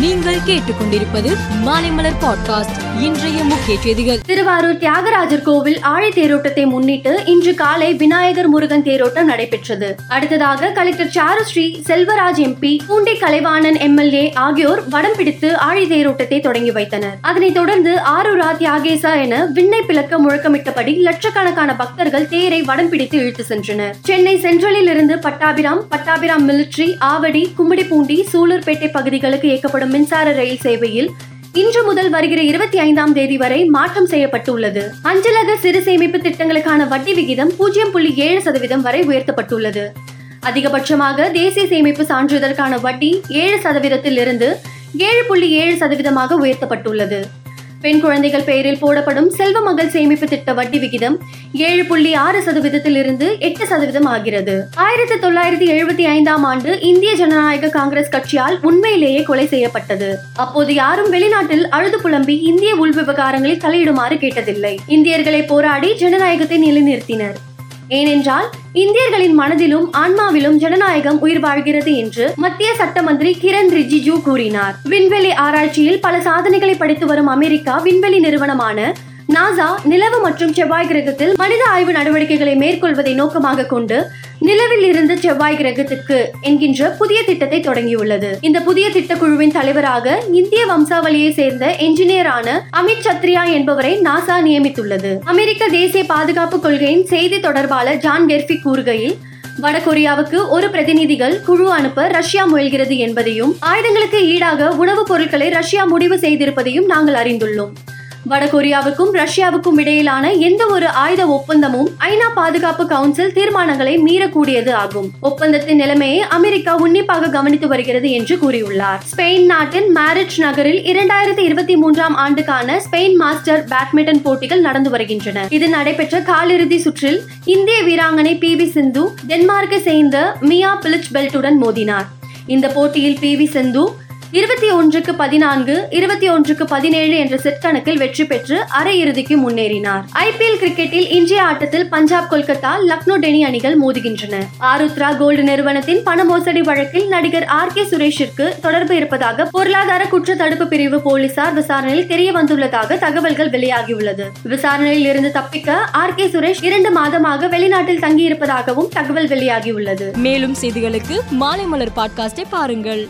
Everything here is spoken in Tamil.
நீங்கள் கேட்டுக்கொண்டிருப்பது மாலைமலர் பாட்காஸ்ட் இன்றைய முக்கிய செய்திகள். திருவாரூர் தியாகராஜர் கோவில் ஆழி தேரோட்டத்தை முன்னிட்டு இன்று காலை விநாயகர் முருகன் தேரோட்டம் நடைபெற்றது. அடுத்ததாக collector Charushree Selvaraj MP Poondi Kalaivanan MLA ஆகியோர் வடம் பிடித்து ஆழி தேரோட்டத்தை தொடங்கி வைத்தனர். அதனைத் தொடர்ந்து ஆரூரா தியாகேசா என விண்ணை பிளக்க முழக்கமிட்டபடி லட்சக்கணக்கான பக்தர்கள் தேரை வடம் பிடித்து இழுத்து சென்றனர். சென்னை சென்ட்ரலில் இருந்து பட்டாபிராம் பட்டாபிராம் மிலிட்ரி ஆவடி கும்மிடிப்பூண்டி சூலூர்பேட்டை பகுதிகளுக்கு இயக்கப்படும் மின்சார ரயில் சேவையில் இன்று முதல் வருகிற இருபத்தி ஐந்தாம் தேதி வரை மாற்றம் செய்யப்பட்டுள்ளது. அஞ்சலக சிறு சேமிப்பு திட்டங்களுக்கான வட்டி விகிதம் பூஜ்ஜியம் புள்ளி ஏழு சதவீதம் வரை உயர்த்தப்பட்டுள்ளது. அதிகபட்சமாக தேசிய சேமிப்பு சான்றிதழ்கான வட்டி ஏழு சதவீதத்தில் இருந்து ஏழு புள்ளி ஏழு சதவீதமாக உயர்த்தப்பட்டுள்ளது. பெண் குழந்தைகள் பெயரில் போடப்படும் செல்வ மகள் சேமிப்பு திட்ட வட்டி விகிதம் ஏழு புள்ளி ஆறு சதவீதத்தில் இருந்து எட்டு சதவீதம் ஆகிறது. ஆயிரத்தி தொள்ளாயிரத்தி எழுபத்தி ஐந்தாம் ஆண்டு இந்திய ஜனநாயக காங்கிரஸ் கட்சியால் உண்மையிலேயே கொலை செய்யப்பட்டது. அப்போது யாரும் வெளிநாட்டில் அழுது புலம்பி இந்திய உள் விவகாரங்களில் தலையிடுமாறு கேட்டதில்லை. இந்தியர்களை போராடி ஜனநாயகத்தை நிலைநிறுத்தினர். ஏனென்றால் இந்தியர்களின் மனதிலும் ஆன்மாவிலும் ஜனநாயகம் உயிர் வாழ்கிறது என்று மத்திய சட்ட மந்திரி கிரண் ரிஜிஜு கூறினார். விண்வெளி ஆராய்ச்சியில் பல சாதனைகளை படைத்து வரும் அமெரிக்கா விண்வெளி நிறுவனமான நாசா நிலவு மற்றும் செவ்வாய் கிரகத்தில் மனித ஆய்வு நடவடிக்கைகளை மேற்கொள்வதை நோக்கமாக கொண்டு நிலவில் இருந்து செவ்வாய் கிரகத்துக்கு என்கின்ற புதிய திட்டத்தை தொடங்கியுள்ளது. இந்த புதிய திட்டக்குழுவின் தலைவராக இந்திய வம்சாவளியை சேர்ந்த என்ஜினியரான அமித் சத்ரியா என்பவரை நாசா நியமித்துள்ளது. அமெரிக்க தேசிய பாதுகாப்பு கொள்கையின் செய்தி தொடர்பாளர் ஜான் கெர்ஃபி கூறுகையில் வடகொரியாவுக்கு ஒரு பிரதிநிதிகள் குழு அனுப்ப ரஷ்யா முயல்கிறது என்பதையும் ஆயுதங்களுக்கு ஈடாக உணவுப் பொருட்களை ரஷ்யா முடிவு செய்திருப்பதையும் நாங்கள் அறிந்துள்ளோம். வடகொரியாவுக்கும் ரஷ்யாவுக்கும் இடையிலான எந்த ஒரு ஆயுத ஒப்பந்தமும் ஐநா பாதுகாப்பு கவுன்சில் தீர்மானங்களை மீறக்கூடியது ஆகும். ஒப்பந்தத்தின் நிலைமையை அமெரிக்கா உன்னிப்பாக கவனித்து வருகிறது என்று கூறியுள்ளார். ஸ்பெயின் நாட்டின் மேரிட் நகரில் இரண்டாயிரத்தி இருபத்தி மூன்றாம் ஆண்டுக்கான ஸ்பெயின் மாஸ்டர் பேட்மிண்டன் போட்டிகள் நடந்து வருகின்றன. இது நடைபெற்ற காலிறுதி சுற்றில் இந்திய வீராங்கனை பி வி சிந்து டென்மார்க்கை சேர்ந்த மியா பிலிச் பெல்ட்டுடன் மோதினார். இந்த போட்டியில் பி வி சிந்து இருபத்தி ஒன்றுக்கு பதினான்கு இருபத்தி ஒன்றுக்கு பதினேழு என்ற செட் கணக்கில் வெற்றி பெற்று அரையிறுதிக்கு முன்னேறினார். ஐபிஎல் கிரிக்கெட்டில் இன்றைய ஆட்டத்தில் பஞ்சாப் கொல்கத்தா லக்னோ டெனி அணிகள் மோதுகின்றன. ஆருத்ரா கோல்டு நிறுவனத்தின் பண மோசடி வழக்கில் நடிகர் ஆர் கே சுரேஷிற்கு தொடர்பு இருப்பதாக பொருளாதார குற்ற தடுப்பு பிரிவு போலீசார் விசாரணையில் தெரிய வந்துள்ளதாக தகவல்கள் வெளியாகியுள்ளது. விசாரணையில் இருந்து தப்பிக்க ஆர் கே சுரேஷ் இரண்டு மாதமாக வெளிநாட்டில் தங்கியிருப்பதாகவும் தகவல் வெளியாகியுள்ளது. மேலும் செய்திகளுக்கு மாலைமலர் பாட்காஸ்டை பாருங்கள்.